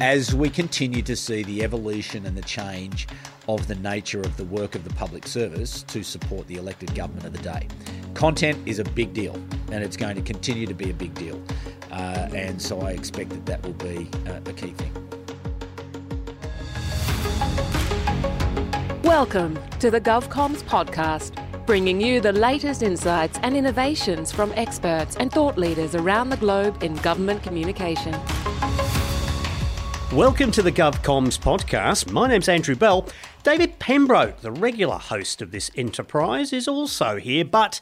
as we continue to see the evolution and the change of the nature of the work of the public service to support the elected government of the day. Content is a big deal and it's going to continue to be a big deal. Uh, and so I expect that that will be uh, a key thing. Welcome to the GovComs podcast, bringing you the latest insights and innovations from experts and thought leaders around the globe in government communication. Welcome to the GovComs podcast. My name's Andrew Bell. David Pembroke, the regular host of this enterprise, is also here, but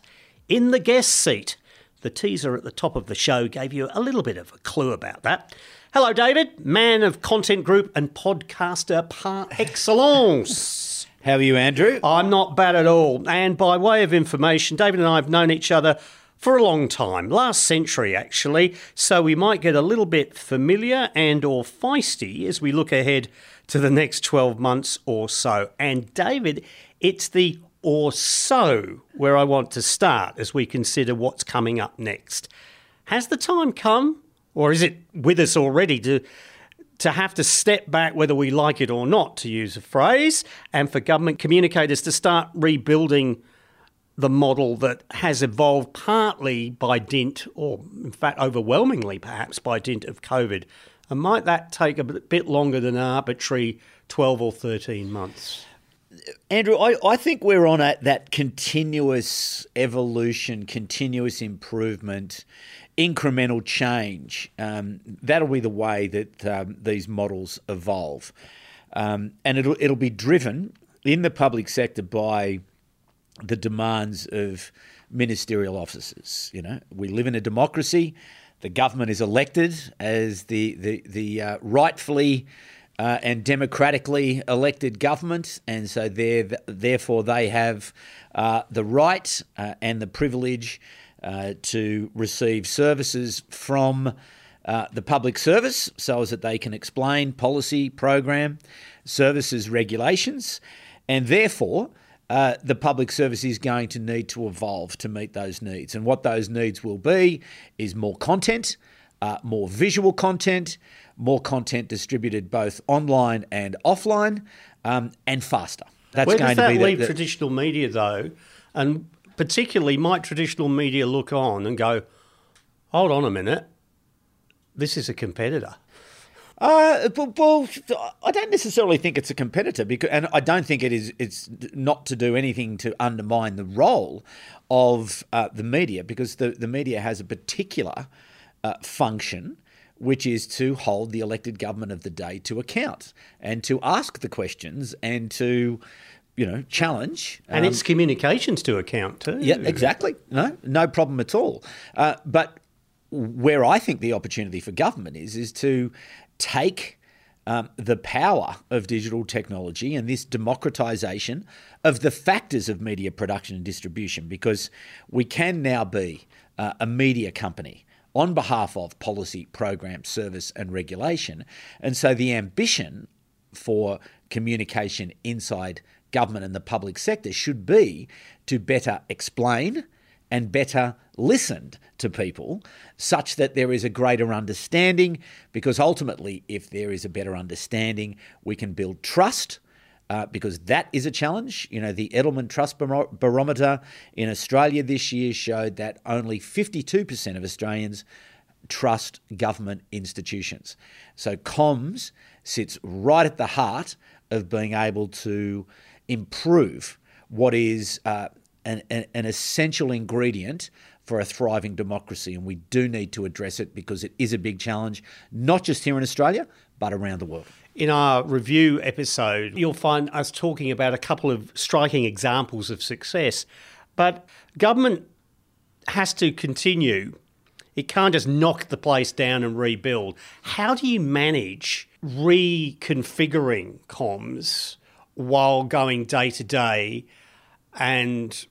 in the guest seat. The teaser at the top of the show gave you a little bit of a clue about that. Hello, David, man of content group and podcaster par excellence. How are you, Andrew? I'm not bad at all. And by way of information, David and I have known each other for a long time, last century actually, so we might get a little bit familiar and or feisty as we look ahead to the next 12 months or so. And David, it's the or so where I want to start as we consider what's coming up next. Has the time come or is it with us already to to have to step back whether we like it or not to use a phrase and for government communicators to start rebuilding the model that has evolved partly by dint, or in fact, overwhelmingly perhaps by dint of COVID. And might that take a bit longer than an arbitrary 12 or 13 months? Andrew, I, I think we're on a, that continuous evolution, continuous improvement, incremental change. Um, that'll be the way that um, these models evolve. Um, and it'll, it'll be driven in the public sector by the demands of ministerial officers. You know, we live in a democracy. The government is elected as the the the uh, rightfully uh, and democratically elected government, and so therefore they have uh, the right uh, and the privilege uh, to receive services from. Uh, the public service, so as that they can explain policy, program, services, regulations, and therefore uh, the public service is going to need to evolve to meet those needs. And what those needs will be is more content, uh, more visual content, more content distributed both online and offline, um, and faster. That's Where does that leave the, traditional media, though? And particularly, might traditional media look on and go, hold on a minute, this is a competitor? Uh, well, I don't necessarily think it's a competitor because, and I don't think it is. It's not to do anything to undermine the role of uh, the media because the the media has a particular uh, function, which is to hold the elected government of the day to account and to ask the questions and to you know, challenge. And um, it's communications to account too. Yeah, exactly. No, no problem at all. Uh, but where I think the opportunity for government is, is to take um, the power of digital technology and this democratization of the factors of media production and distribution because we can now be uh, a media company on behalf of policy, program, service, and regulation. And so the ambition for communication inside government and the public sector should be to better explain and better listened to people such that there is a greater understanding. Because ultimately, if there is a better understanding, we can build trust. Uh, because that is a challenge. You know, the Edelman Trust Barometer in Australia this year showed that only 52% of Australians trust government institutions. So comms sits right at the heart of being able to improve what is uh, an, an, an essential ingredient for a thriving democracy. And we do need to address it because it is a big challenge, not just here in Australia, but around the world. In our review episode, you'll find us talking about a couple of striking examples of success. But government has to continue. It can't just knock the place down and rebuild. How do you manage reconfiguring comms while going day to day and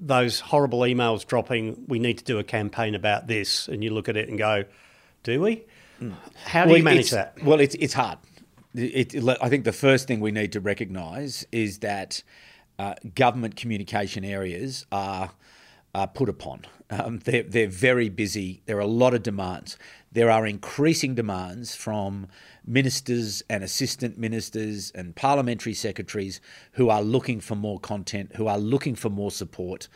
those horrible emails dropping, we need to do a campaign about this, and you look at it and go, do we? Mm. How do well, you manage that? Well, it's, it's hard. It, it, I think the first thing we need to recognise is that uh, government communication areas are, are put upon. Um, they're, they're very busy. There are a lot of demands. there are increasing demands from ministers and assistant ministers and parliamentary secretaries who are looking for more content, who are looking for more support.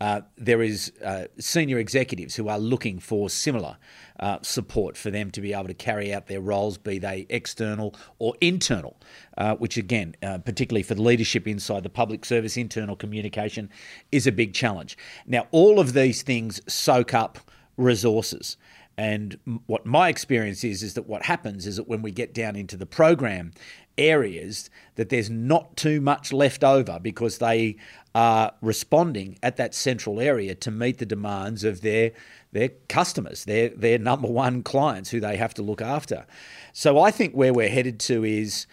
Uh, there is uh, senior executives who are looking for similar uh, support for them to be able to carry out their roles, be they external or internal, uh, which again, uh, particularly for the leadership inside the public service, internal communication is a big challenge. Now, all of these things soak up resources. And what my experience is is that what happens is that when we get down into the program areas, that there's not too much left over because they are responding at that central area to meet the demands of their their customers, their their number one clients who they have to look after. So I think where we're headed to is,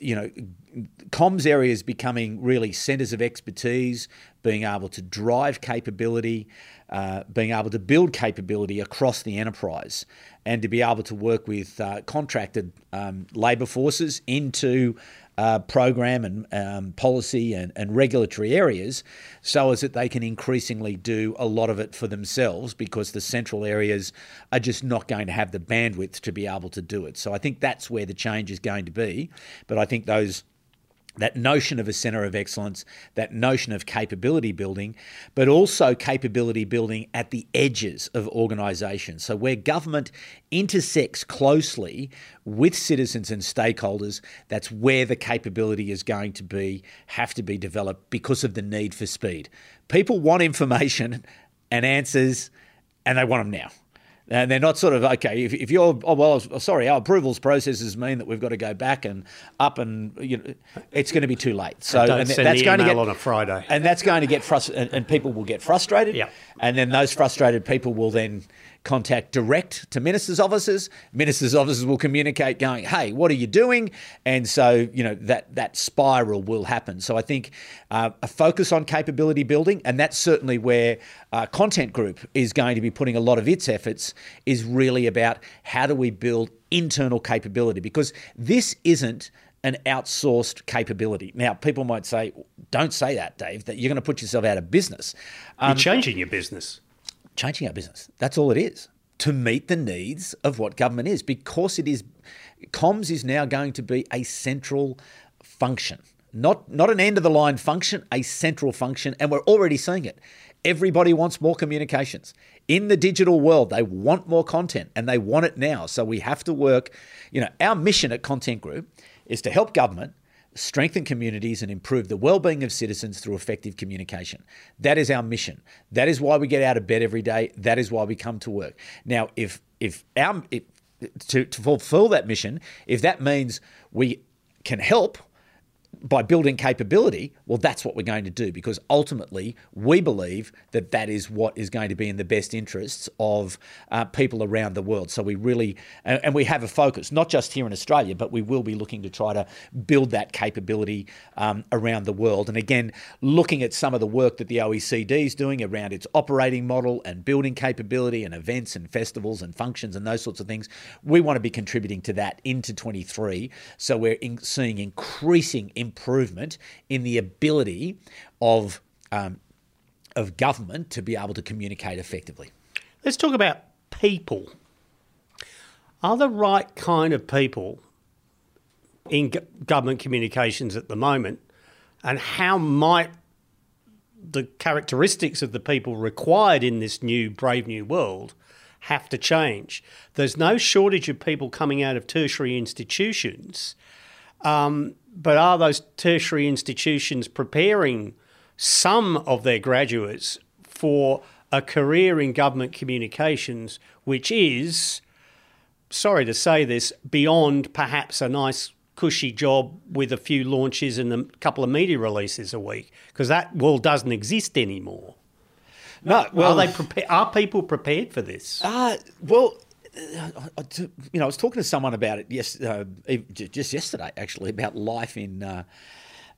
you know, comms areas becoming really centres of expertise, being able to drive capability, uh, being able to build capability across the enterprise, and to be able to work with uh, contracted um, labour forces into uh, program and um, policy and, and regulatory areas so as that they can increasingly do a lot of it for themselves because the central areas are just not going to have the bandwidth to be able to do it. So I think that's where the change is going to be. But I think those that notion of a centre of excellence, that notion of capability building, but also capability building at the edges of organisations. So, where government intersects closely with citizens and stakeholders, that's where the capability is going to be, have to be developed because of the need for speed. People want information and answers, and they want them now and they're not sort of okay. If, if you're oh well, sorry, our approvals processes mean that we've got to go back and up, and you know, it's going to be too late. So Don't and send that's going to get on a Friday, and that's going to get frustrated, and, and, people will get frustrated. Yeah. and then those frustrated people will then contact direct to ministers' offices. Ministers' offices will communicate, going, "Hey, what are you doing?" And so you know that that spiral will happen. So I think uh, a focus on capability building, and that's certainly where uh, Content Group is going to be putting a lot of its efforts. Is really about how do we build internal capability because this isn't an outsourced capability. Now, people might say, don't say that, Dave, that you're going to put yourself out of business. Um, you're changing your business changing our business. That's all it is to meet the needs of what government is because it is comms is now going to be a central function. Not not an end of the line function a central function and we're already seeing it. Everybody wants more communications. In the digital world they want more content and they want it now. So we have to work you know our mission at content group is to help government strengthen communities and improve the well-being of citizens through effective communication. That is our mission. That is why we get out of bed every day. That is why we come to work. Now, if if our if, to, to fulfill that mission, if that means we can help by building capability, well, that's what we're going to do because ultimately we believe that that is what is going to be in the best interests of uh, people around the world. So we really, and, and, we have a focus, not just here in Australia, but we will be looking to try to build that capability um, around the world. And again, looking at some of the work that the OECD is doing around its operating model and building capability and events and festivals and functions and those sorts of things, we want to be contributing to that into 23. So we're in, seeing increasing improvement in the ability of um, of government to be able to communicate effectively. Let's talk about people. Are the right kind of people in government communications at the moment, and how might the characteristics of the people required in this new brave new world have to change? There's no shortage of people coming out of tertiary institutions um, but are those tertiary institutions preparing some of their graduates for a career in government communications, which is, sorry to say this, beyond perhaps a nice cushy job with a few launches and a couple of media releases a week because that world doesn't exist anymore. No, well, are they prepared? Are people prepared for this? Uh, well, uh, you know, I was talking to someone about it yes, uh, just yesterday actually about life in uh,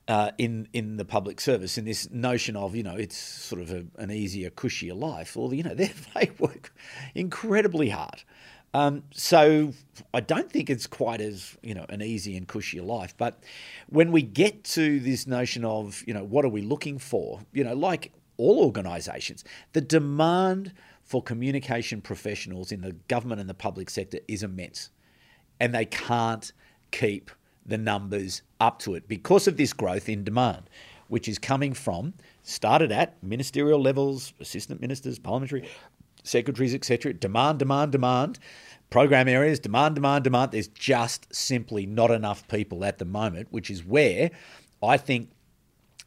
uh, in in the public service and this notion of you know it's sort of a, an easier, cushier life. Well, you know they they work incredibly hard. Um, so I don't think it's quite as you know an easy and cushier life. But when we get to this notion of you know what are we looking for, you know, like all organisations, the demand for communication professionals in the government and the public sector is immense. And they can't keep the numbers up to it because of this growth in demand, which is coming from, started at ministerial levels, assistant ministers, parliamentary secretaries, etc. Demand, demand, demand. Program areas, demand, demand, demand. There's just simply not enough people at the moment, which is where I think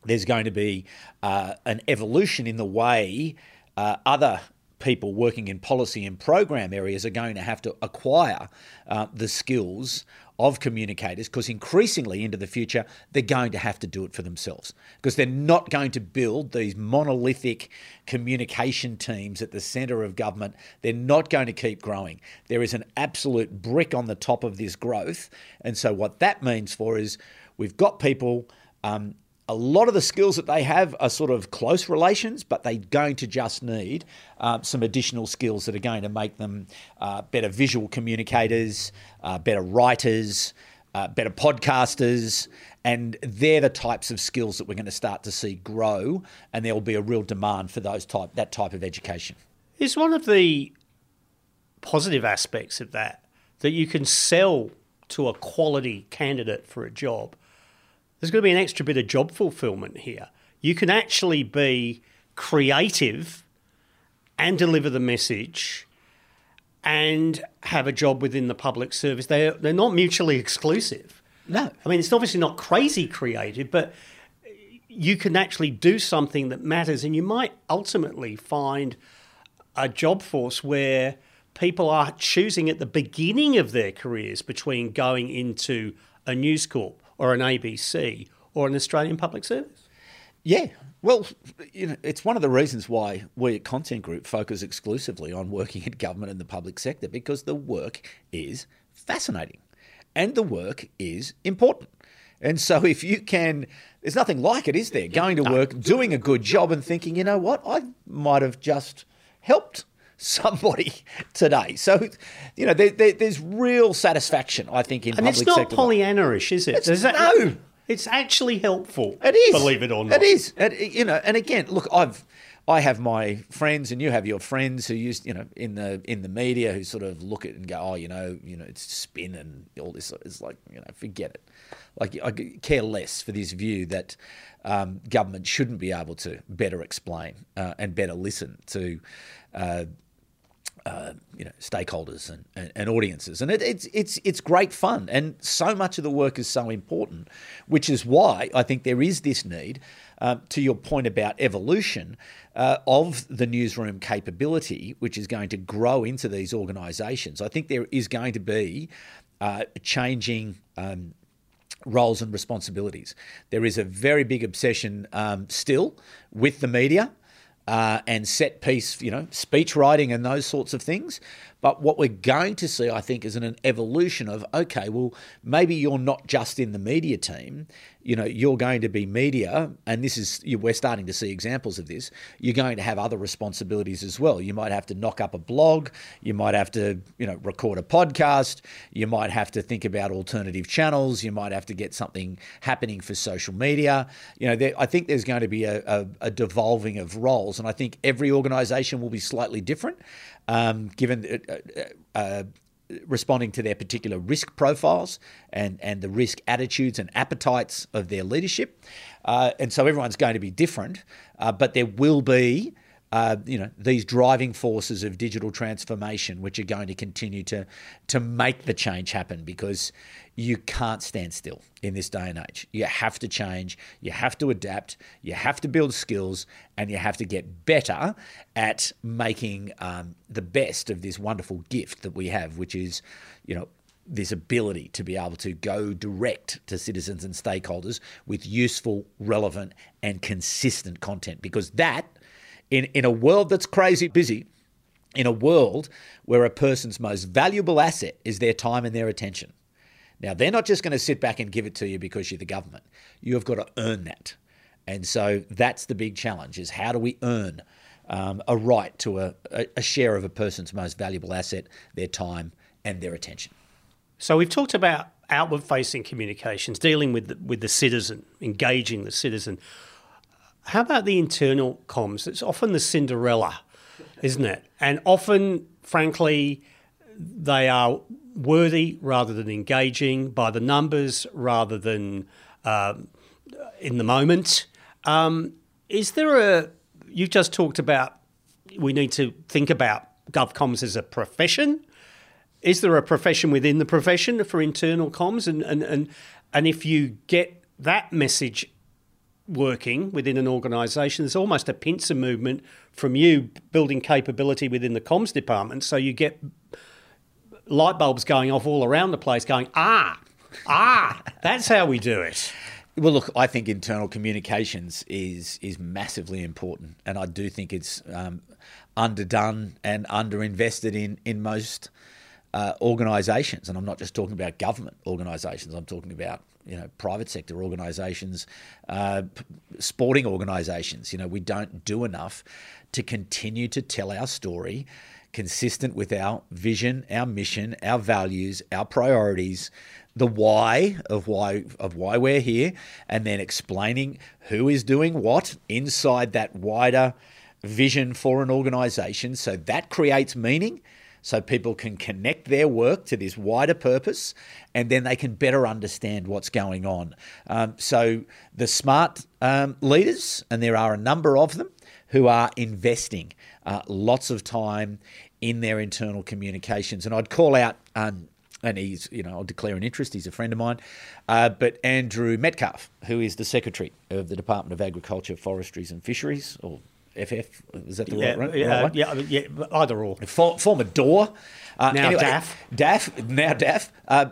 there's going to be uh, an evolution in the way uh, other people working in policy and program areas are going to have to acquire uh, the skills of communicators because increasingly into the future they're going to have to do it for themselves. Because they're not going to build these monolithic communication teams at the centre of government. They're not going to keep growing. There is an absolute brick on the top of this growth. And so what that means for is we've got people um, a lot of the skills that they have are sort of close relations, but they're going to just need uh, some additional skills that are going to make them uh, better visual communicators, uh, better writers, uh, better podcasters, and they're the types of skills that we're going to start to see grow, and there will be a real demand for those type that type of education. Is one of the positive aspects of that that you can sell to a quality candidate for a job there's going to be an extra bit of job fulfillment here. You can actually be creative and deliver the message and have a job within the public service. They're, they're not mutually exclusive. No. I mean, it's obviously not crazy creative, but you can actually do something that matters, and you might ultimately find a job force where people are choosing at the beginning of their careers between going into a news corp or an ABC or an Australian public service. Yeah. Well, you know, it's one of the reasons why we at Content Group focus exclusively on working in government and the public sector because the work is fascinating and the work is important. And so if you can, there's nothing like it, is there? Going to work, doing a good job and thinking, you know what, I might have just helped somebody today. So, you know, there, there, there's real satisfaction, I think, in and public it's not sector. Pollyanna-ish, is it? It's, that, no. It's actually helpful. It is. Believe it or not. It is. It, you know, and again, look, I've I have my friends, and you have your friends who use, you know, in the in the media who sort of look at it and go, oh, you know, you know, it's spin and all this. It's like, you know, forget it. Like I care less for this view that um, government shouldn't be able to better explain uh, and better listen to. Uh, uh, you know stakeholders and, and, and audiences, and it, it's it's it's great fun, and so much of the work is so important, which is why I think there is this need. Uh, to your point about evolution uh, of the newsroom capability, which is going to grow into these organisations, I think there is going to be uh, changing. Um, roles and responsibilities. There is a very big obsession um, still with the media uh, and set piece, you know, speech writing and those sorts of things. But what we're going to see, I think, is an evolution of okay, well, maybe you're not just in the media team. You know, you're going to be media, and this is we're starting to see examples of this. You're going to have other responsibilities as well. You might have to knock up a blog. You might have to, you know, record a podcast. You might have to think about alternative channels. You might have to get something happening for social media. You know, there, I think there's going to be a, a, a devolving of roles, and I think every organisation will be slightly different um, given uh, uh, uh, responding to their particular risk profiles and, and the risk attitudes and appetites of their leadership. Uh, and so everyone's going to be different, uh, but there will be. Uh, you know these driving forces of digital transformation, which are going to continue to to make the change happen, because you can't stand still in this day and age. You have to change, you have to adapt, you have to build skills, and you have to get better at making um, the best of this wonderful gift that we have, which is, you know, this ability to be able to go direct to citizens and stakeholders with useful, relevant, and consistent content. Because that, in, in a world that's crazy busy, in a world where a person's most valuable asset is their time and their attention, now, they're not just going to sit back and give it to you because you're the government. You have got to earn that. And so that's the big challenge is how do we earn um, a right to a, a share of a person's most valuable asset, their time and their attention. So we've talked about outward facing communications, dealing with the, with the citizen, engaging the citizen. How about the internal comms? It's often the Cinderella isn't it? And often, frankly, they are worthy rather than engaging by the numbers rather than uh, in the moment. Um, is there a, you've just talked about we need to think about GovComs as a profession. Is there a profession within the profession for internal comms? And, and, and, and if you get that message working within an organisation, there's almost a pincer movement from you building capability within the comms department. So you get light bulbs going off all around the place going, ah, ah, that's how we do it. Well, look, I think internal communications is is massively important, and I do think it's um, underdone and underinvested in in most uh, organisations. And I'm not just talking about government organisations. I'm talking about you know private sector organisations, uh, sporting organisations. You know, we don't do enough to continue to tell our story consistent with our vision, our mission, our values, our priorities, the why of why of why we're here, and then explaining who is doing what inside that wider vision for an organization. So that creates meaning. So people can connect their work to this wider purpose, and then they can better understand what's going on. Um, so the smart um, leaders, and there are a number of them, who are investing uh, lots of time in their internal communications. And I'd call out, um, and he's, you know, I'll declare an interest, he's a friend of mine, uh, but Andrew Metcalfe, who is the Secretary of the Department of Agriculture, Forestries and Fisheries, or FF, is that the yeah, right, yeah, right yeah, yeah, either or. For, former Door. Uh, now anyway, DAFF. DAFF, now DAFF, uh,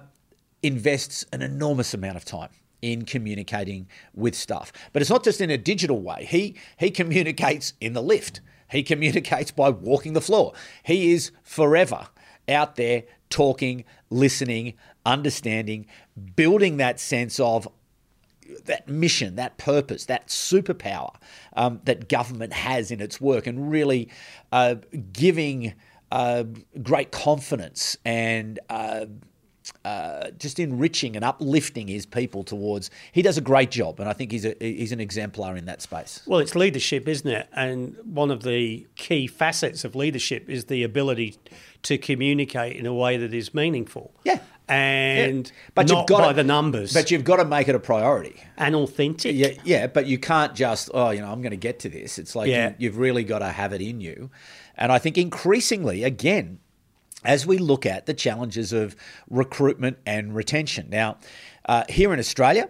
invests an enormous amount of time in communicating with stuff. But it's not just in a digital way. He he communicates in the lift. He communicates by walking the floor. He is forever out there talking, listening, understanding, building that sense of that mission, that purpose, that superpower um, that government has in its work, and really uh, giving uh, great confidence and uh, uh, just enriching and uplifting his people towards. He does a great job, and I think he's a, he's an exemplar in that space. Well, it's leadership, isn't it? And one of the key facets of leadership is the ability to communicate in a way that is meaningful. Yeah. And yeah. but not you've got by to, the numbers. But you've got to make it a priority and authentic. Yeah, yeah. But you can't just oh, you know, I'm going to get to this. It's like yeah. you, you've really got to have it in you. And I think increasingly, again, as we look at the challenges of recruitment and retention. Now, uh, here in Australia,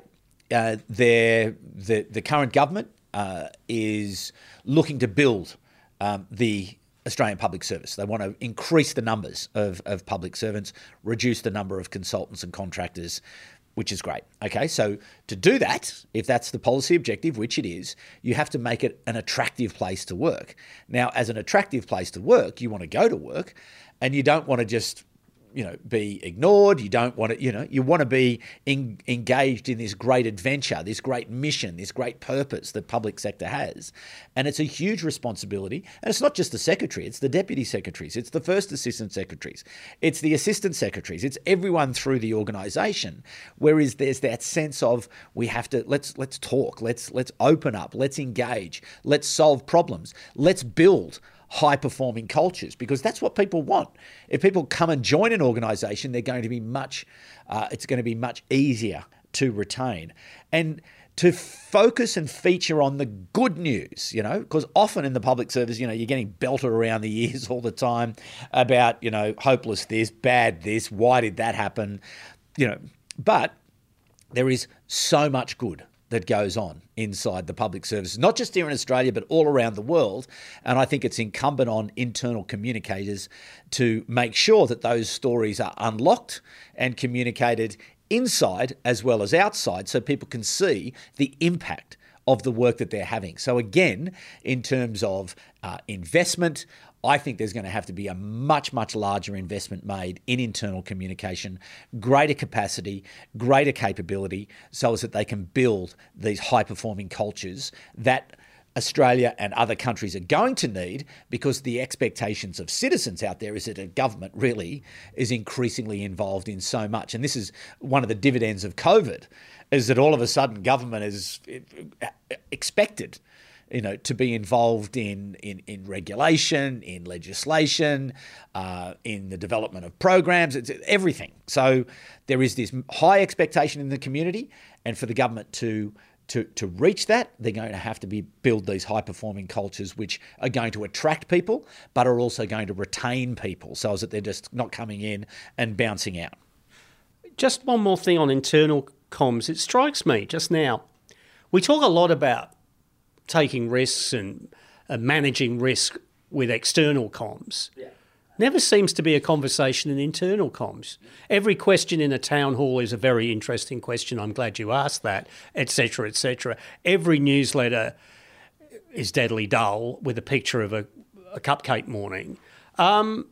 uh, the, the current government uh, is looking to build um, the Australian public service. They want to increase the numbers of, of public servants, reduce the number of consultants and contractors, which is great. Okay, so to do that, if that's the policy objective, which it is, you have to make it an attractive place to work. Now, as an attractive place to work, you want to go to work and you don't want to just you know be ignored. You don't want to you know you want to be in, engaged in this great adventure this great mission this great purpose that public sector has. And it's a huge responsibility. And it's not just the secretary it's the deputy secretaries it's the first assistant secretaries it's the assistant secretaries it's everyone through the organization whereas there's that sense of we have to let's let's talk let's let's open up let's engage let's solve problems let's build high performing cultures because that's what people want. If people come and join an organization, they're going to be much, uh, it's going to be much easier to retain. And to focus and feature on the good news, you know, because often in the public service, you know, you're getting belted around the ears all the time about, you know, hopeless this, bad this, why did that happen, you know, but there is so much good that goes on inside the public services, not just here in Australia, but all around the world. And I think it's incumbent on internal communicators to make sure that those stories are unlocked and communicated inside as well as outside so people can see the impact of the work that they're having. So, again, in terms of uh, investment, I think there's going to have to be a much, much larger investment made in internal communication, greater capacity, greater capability, so as that they can build these high performing cultures that Australia and other countries are going to need because the expectations of citizens out there is that a government really is increasingly involved in so much. And this is one of the dividends of COVID is that all of a sudden government is eh, expected you know, to be involved in in, in regulation, in legislation, uh, in the development of programs, it's everything. So there is this high expectation in the community, and for the government to to, to reach that, they're going to have to be build these high performing cultures which are going to attract people, but are also going to retain people, so that they're just not coming in and bouncing out. Just one more thing on internal comms. It strikes me just now. We talk a lot about taking risks and uh, managing risk with external comms. Yeah. Never seems to be a conversation in internal comms. Every question in a town hall is a very interesting question. I'm glad you asked that, etc., etc. Every newsletter is deadly dull with a picture of a, a cupcake morning. Um,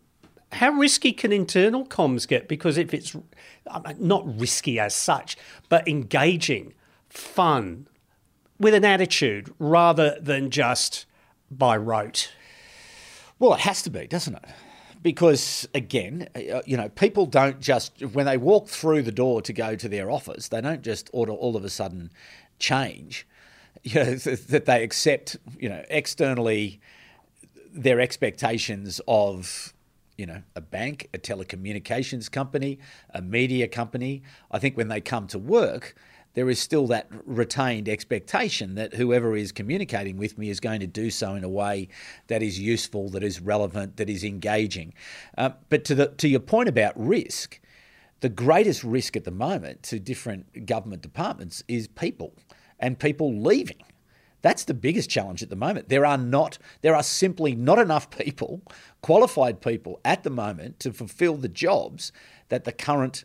how risky can internal comms get? Because if it's not risky as such, but engaging, fun, with an attitude rather than just by rote. Well, it has to be, doesn't it? Because again, uh, you know, people don't just when they walk through the door to go to their office, they don't just order all of a sudden change. You know, that they accept, you know, externally their expectations of you know, a bank, a telecommunications company, a media company. I think when they come to work, there is still that retained expectation that whoever is communicating with me is going to do so in a way that is useful, that is relevant, that is engaging. Uh, but to the to your point about risk, the greatest risk at the moment to different government departments is people and people leaving. That's the biggest challenge at the moment. There are not there are simply not enough people, qualified people at the moment to fulfill the jobs that the current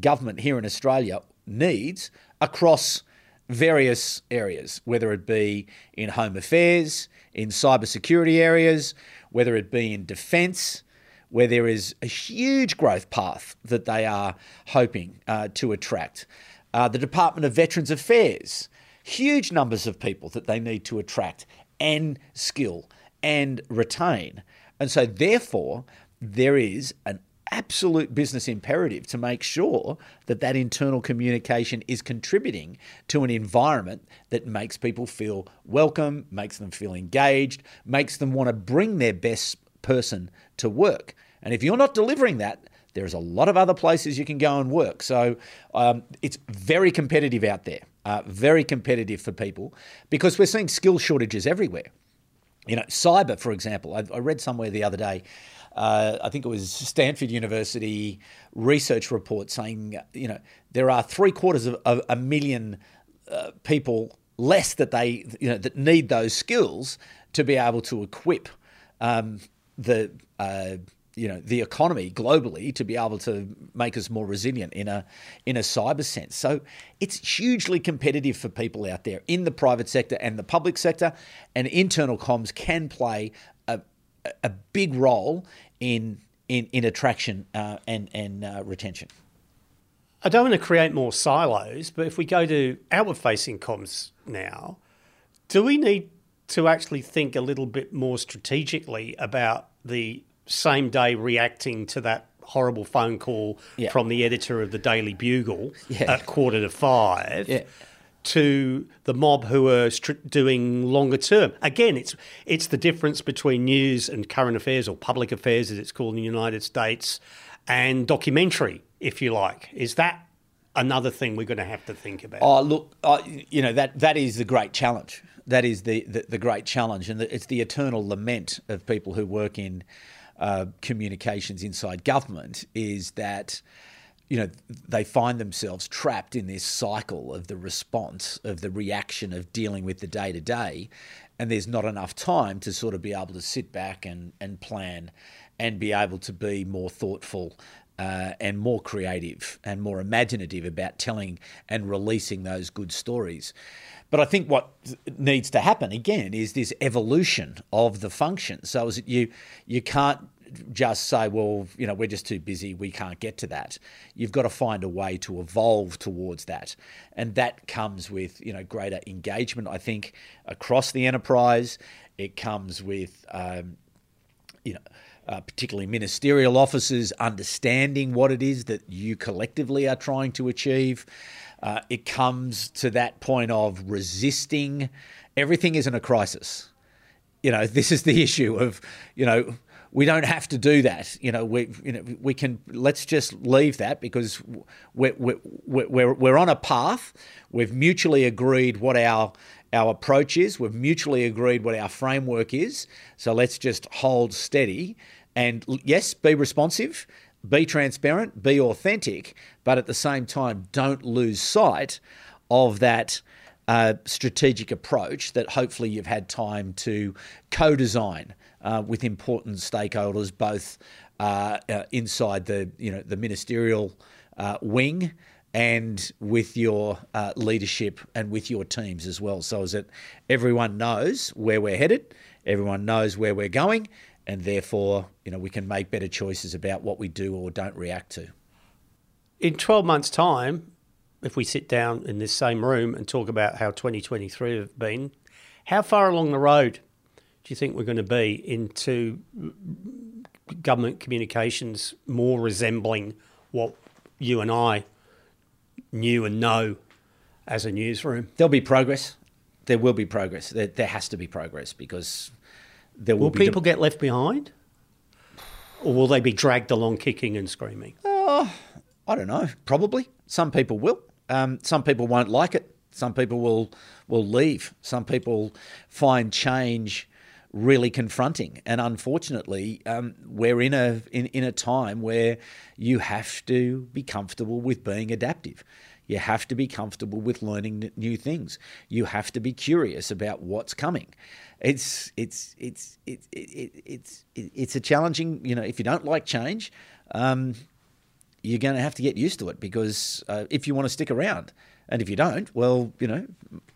government here in Australia needs across various areas, whether it be in home affairs, in cybersecurity areas, whether it be in defence, where there is a huge growth path that they are hoping uh, to attract. Uh, the Department of Veterans Affairs, huge numbers of people that they need to attract and skill and retain. And so, therefore, there is an absolute business imperative to make sure that that internal communication is contributing to an environment that makes people feel welcome, makes them feel engaged, makes them want to bring their best person to work. And if you're not delivering that, there's a lot of other places you can go and work. So um, it's very competitive out there, uh, very competitive for people because we're seeing skill shortages everywhere. You know, cyber, for example, I, I read somewhere the other day uh, I think it was Stanford University research report saying, you know, there are three quarters of, of a million uh, people less that they, you know, that need those skills to be able to equip um, the, uh, you know, the economy globally to be able to make us more resilient in a in a cyber sense. So it's hugely competitive for people out there in the private sector and the public sector, and internal comms can play a, big role in in, in attraction uh, and and uh, retention. I don't want to create more silos, but if we go to outward facing comms now, do we need to actually think a little bit more strategically about the same day reacting to that horrible phone call yeah. from the editor of the Daily Bugle yeah. at quarter to five? Yeah to the mob who are doing longer term. Again, it's it's the difference between news and current affairs, or public affairs as it's called in the United States, and documentary, if you like. Is that another thing we're going to have to think about? Oh, look, uh, you know that that is the great challenge. That is the the, the great challenge, and the, it's the eternal lament of people who work in uh, communications inside government is that you know, they find themselves trapped in this cycle of the response, of the reaction of dealing with the day to day. And there's not enough time to sort of be able to sit back and, and plan and be able to be more thoughtful uh, and more creative and more imaginative about telling and releasing those good stories. But I think what needs to happen again is this evolution of the function. So is you you can't just say, well, you know, we're just too busy, we can't get to that. You've got to find a way to evolve towards that. And that comes with, you know, greater engagement, I think, across the enterprise. It comes with, um, you know, uh, particularly ministerial officers understanding what it is that you collectively are trying to achieve. Uh, it comes to that point of resisting. Everything isn't a crisis. You know, this is the issue of, you know, we don't have to do that. You know, we you know we can let's just leave that because we're we're we're, we're on a path. We've mutually agreed what our our approach is. We've mutually agreed what our framework is. So let's just hold steady and yes, be responsive, be transparent, be authentic, but at the same time, don't lose sight of that. Uh, strategic approach that hopefully you've had time to co design uh, with important stakeholders, both uh, uh, inside the you know the ministerial uh, wing and with your uh, leadership and with your teams as well. So is that everyone knows where we're headed, everyone knows where we're going, and therefore you know we can make better choices about what we do or don't react to. In 12 months' time, if we sit down in this same room and talk about how 2023 have been, how far along the road do you think we're going to be into government communications more resembling what you and I knew and know as a newsroom? There'll be progress. There will be progress. There, there has to be progress because there will, will people de- get left behind, or will they be dragged along kicking and screaming? Oh, I don't know. Probably some people will. Um, some people won't like it. Some people will will leave. Some people find change really confronting. And unfortunately, um, we're in a in, in a time where you have to be comfortable with being adaptive. You have to be comfortable with learning new things. You have to be curious about what's coming. It's it's it's it's it, it's it's a challenging. You know, if you don't like change. Um, you're going to have to get used to it because uh, if you want to stick around, and if you don't, well, you know,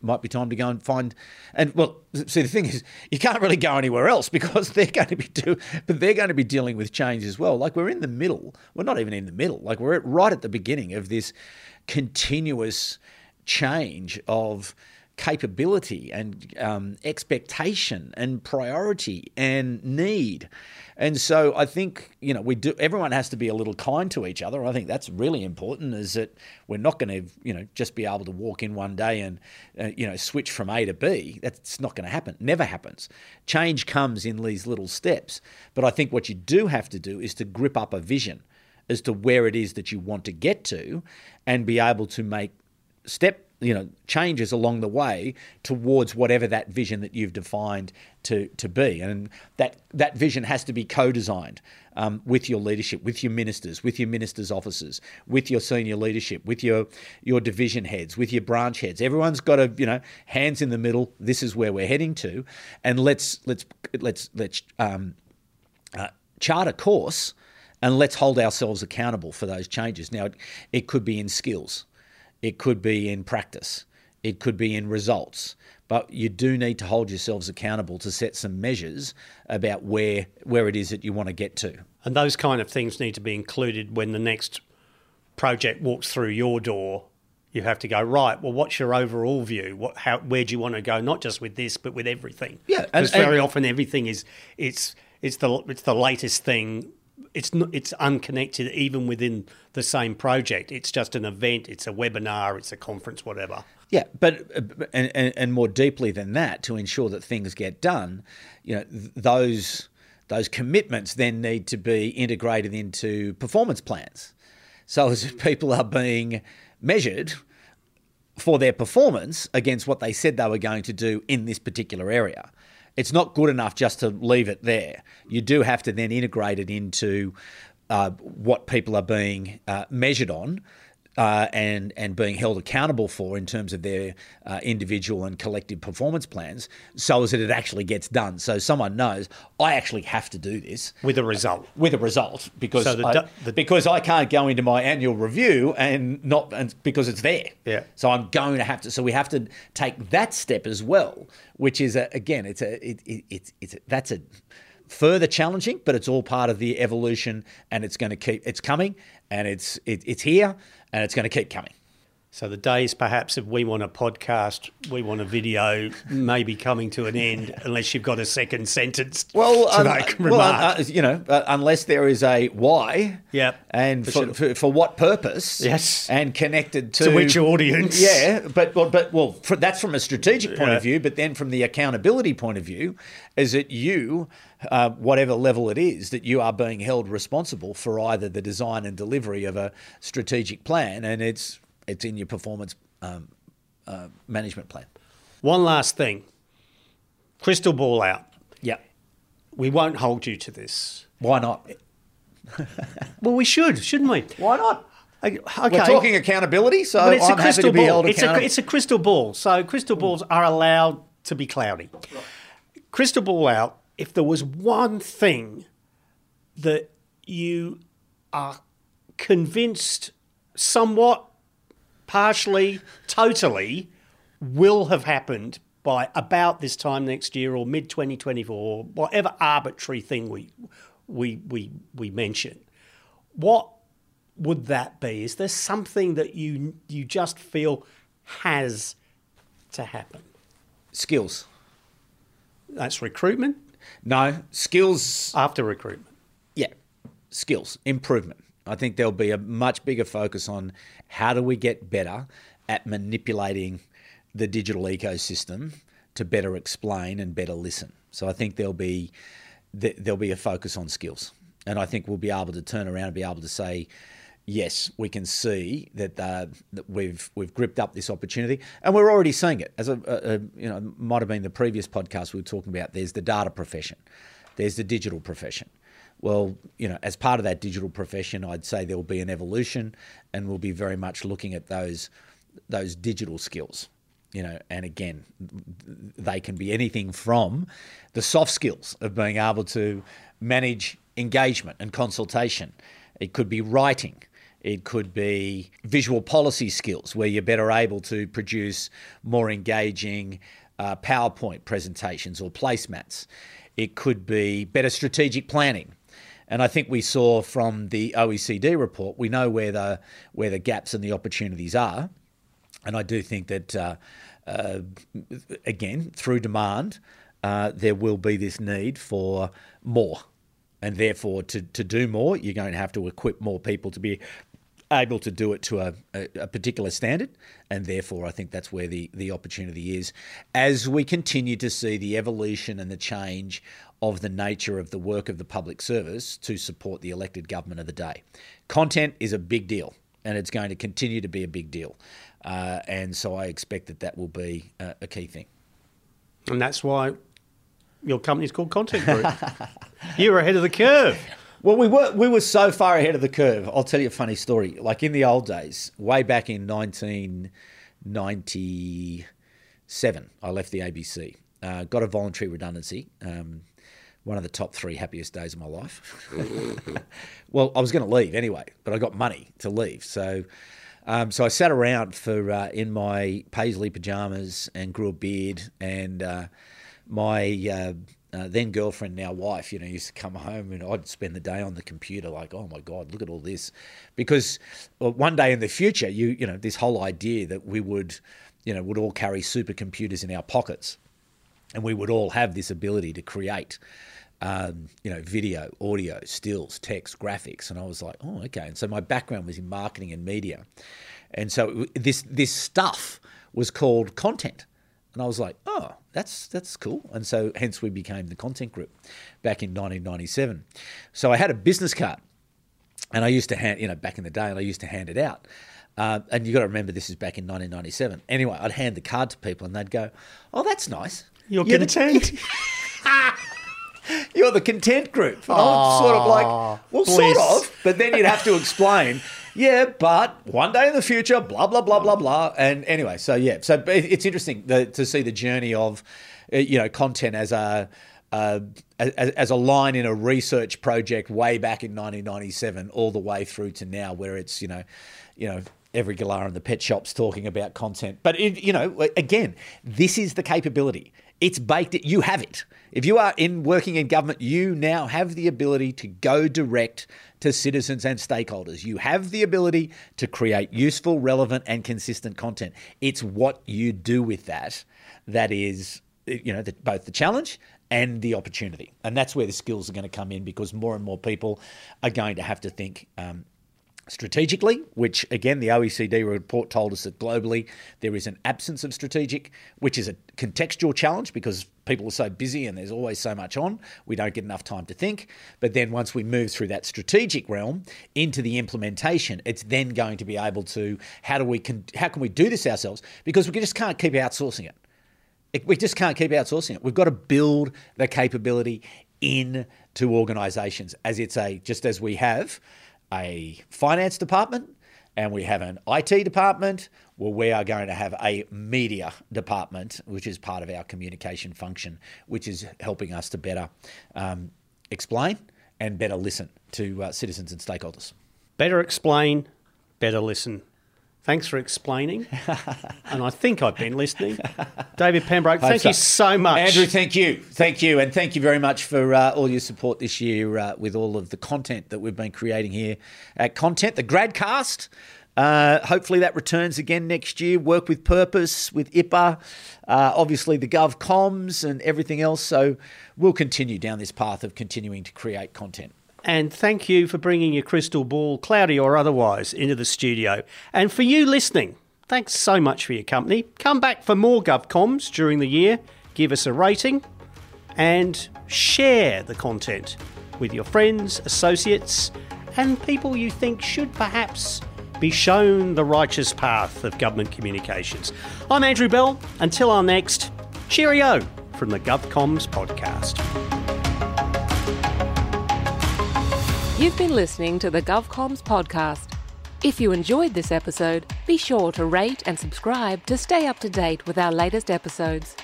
might be time to go and find. And well, see, the thing is, you can't really go anywhere else because they're going to be do, but they're going to be dealing with change as well. Like we're in the middle. We're not even in the middle. Like we're right at the beginning of this continuous change of capability and um, expectation and priority and need. And so I think you know we do. Everyone has to be a little kind to each other. I think that's really important. Is that we're not going to you know just be able to walk in one day and uh, you know switch from A to B. That's not going to happen. Never happens. Change comes in these little steps. But I think what you do have to do is to grip up a vision as to where it is that you want to get to, and be able to make step you know changes along the way towards whatever that vision that you've defined to to be. And that that vision has to be co-designed um, with your leadership with your ministers with your ministers officers with your senior leadership with your your division heads with your branch heads. Everyone's got to you know hands in the middle this is where we're heading to. And let's let's let's let's um, uh, chart a course and let's hold ourselves accountable for those changes. Now it, it could be in skills it could be in practice. It could be in results. But you do need to hold yourselves accountable to set some measures about where where it is that you want to get to. And those kind of things need to be included when the next project walks through your door. You have to go right. Well, what's your overall view? What, how, where do you want to go? Not just with this, but with everything. Yeah, because very often everything is it's it's the it's the latest thing it's not, it's unconnected even within the same project. It's just an event. It's a webinar. It's a conference, whatever. Yeah, but and, and, and more deeply than that, to ensure that things get done, you know, those those commitments then need to be integrated into performance plans. So as people are being measured for their performance against what they said they were going to do in this particular area it's not good enough just to leave it there. You do have to then integrate it into uh, what people are being uh, measured on. Uh, and and being held accountable for in terms of their uh, individual and collective performance plans, so as that it actually gets done. So someone knows I actually have to do this with a result. with a result, because so the, I, the, because I can't go into my annual review and not and because it's there. Yeah. So I'm going to have to. So we have to take that step as well, which is a, again, it's a it, it, it's it's that's a further challenging, but it's all part of the evolution, and it's going to keep it's coming, and it's it, it's here, and it's going to keep coming. So the days perhaps if we want a podcast, we want a video, maybe coming to an end unless you've got a second sentence Well, to um, well, uh, you know, uh, unless there is a why, Yep, and for for, sure. for, for what purpose, Yes. and connected to, To which audience. Yeah, but but, but well, that's from a strategic point Yeah. of view, but then from the accountability point of view, is that you, uh, whatever level it is, that you are being held responsible for either the design and delivery of a strategic plan, and it's it's in your performance um, uh, management plan. One last thing crystal ball out. Yeah, We won't hold you to this. why not? Well, we should, shouldn't we? Why not? Okay. We're talking accountability, so But it's I'm a crystal to be ball. It's a, it's a crystal ball. So crystal balls are allowed to be cloudy. Crystal ball out. If there was one thing that you are convinced, somewhat, partially, totally, will have happened by about this time next year or mid 2024, whatever arbitrary thing we we we we mention, what would that be? Is there something that you you just feel has to happen? skills. That's recruitment No, skills. after recruitment. Yeah, skills, improvement. I think there'll be a much bigger focus on how do we get better at manipulating the digital ecosystem to better explain and better listen. So I think there'll be there'll be a focus on skills, and I think we'll be able to turn around and be able to say, yes, we can see that, uh, that we've we've gripped up this opportunity, and we're already seeing it. As a, a, you know, might have been the previous podcast we were talking about. There's the data profession, there's the digital profession. Well, you know, as part of that digital profession, I'd say there will be an evolution, and we'll be very much looking at those those digital skills. You know, and again, they can be anything from the soft skills of being able to manage engagement and consultation. It could be writing. It could be visual policy skills where you're better able to produce more engaging uh, PowerPoint presentations or placemats. It could be better strategic planning. And I think we saw from the OECD report, we know where the where the gaps and the opportunities are. And I do think that, uh, uh, again, through demand, uh, there will be this need for more. And therefore, to, to do more, you're going to have to equip more people to be able to do it to a, a, particular standard. And therefore, I think that's where the, the opportunity is as we continue to see the evolution and the change of the nature of the work of the public service to support the elected government of the day. Content is a big deal, and it's going to continue to be a big deal. Uh, and so I expect that that will be a, a key thing. And that's why your company's called Content Group. You're ahead of the curve. Well, we were we were so far ahead of the curve. I'll tell you a funny story. Like in the old days, way back in 1997, I left the ABC. Uh, got a voluntary redundancy. Um, one of the top three happiest days of my life. well, I was going to leave anyway, but I got money to leave. So, um, so I sat around for uh, in my paisley pajamas and grew a beard. And uh, my uh, uh, then girlfriend, now wife, you know, used to come home and I'd spend the day on the computer, like, oh my god, look at all this, because well, one day in the future, you you know, this whole idea that we would, you know, would all carry supercomputers in our pockets and we would all have this ability to create um, you know video audio stills text graphics. And i was like oh okay. And so my background was in marketing and media. And so this this stuff was called content. And i was like oh that's that's cool. And so hence we became the content group back in 1997 so i had a business card. And I used to hand, you know, back in the day, and I used to hand it out. Uh, and you got to remember, this is back in 1997. Anyway, I'd hand the card to people, and they'd go, "Oh, that's nice. You're the- content. you're the content group." And I'm sort of like, "Well, bliss. sort of," but then you'd have to explain. Yeah, but one day in the future, blah blah blah blah blah. And anyway, so yeah, so it's interesting the, to see the journey of, uh, you know, content as a uh, as, as a line in a research project way back in 1997, all the way through to now, where it's you know, you know, every galah in the pet shops talking about content. But it, you know, again, this is the capability. It's baked. You have it. If you are in working in government, you now have the ability to go direct to citizens and stakeholders. You have the ability to create useful, relevant, and consistent content. It's what you do with that that is, you know, the, both the challenge and the opportunity. And that's where the skills are going to come in because more and more people are going to have to think um, strategically, which again, the OECD report told us that globally there is an absence of strategic, which is a contextual challenge because people are so busy and there's always so much on, we don't get enough time to think. But then once we move through that strategic realm into the implementation, it's then going to be able to how do we con- how can we do this ourselves because we just can't keep outsourcing it. it we just can't keep outsourcing it. We've got to build the capability into organisations as it's a just as we have a finance department and we have an IT department. Well, we are going to have a media department, which is part of our communication function, which is helping us to better um, explain and better listen to uh, citizens and stakeholders. Better explain, better listen. Thanks for explaining. and I think I've been listening. David Pembroke, thank so. you so much. Andrew, thank you. Thank you. And thank you very much for uh, all your support this year uh, with all of the content that we've been creating here at Content, the Gradcast. Uh, hopefully that returns again next year. Work with purpose with IPA, uh, obviously the GovComs and everything else. So we'll continue down this path of continuing to create content. And thank you for bringing your crystal ball, cloudy or otherwise, into the studio. And for you listening, thanks so much for your company. Come back for more GovComs during the year. Give us a rating and share the content with your friends, associates, and people you think should perhaps be shown the righteous path of government communications. I'm Andrew Bell. Until our next, cheerio from the GovComs podcast. You've been listening to the GovComs podcast. If you enjoyed this episode, be sure to rate and subscribe to stay up to date with our latest episodes.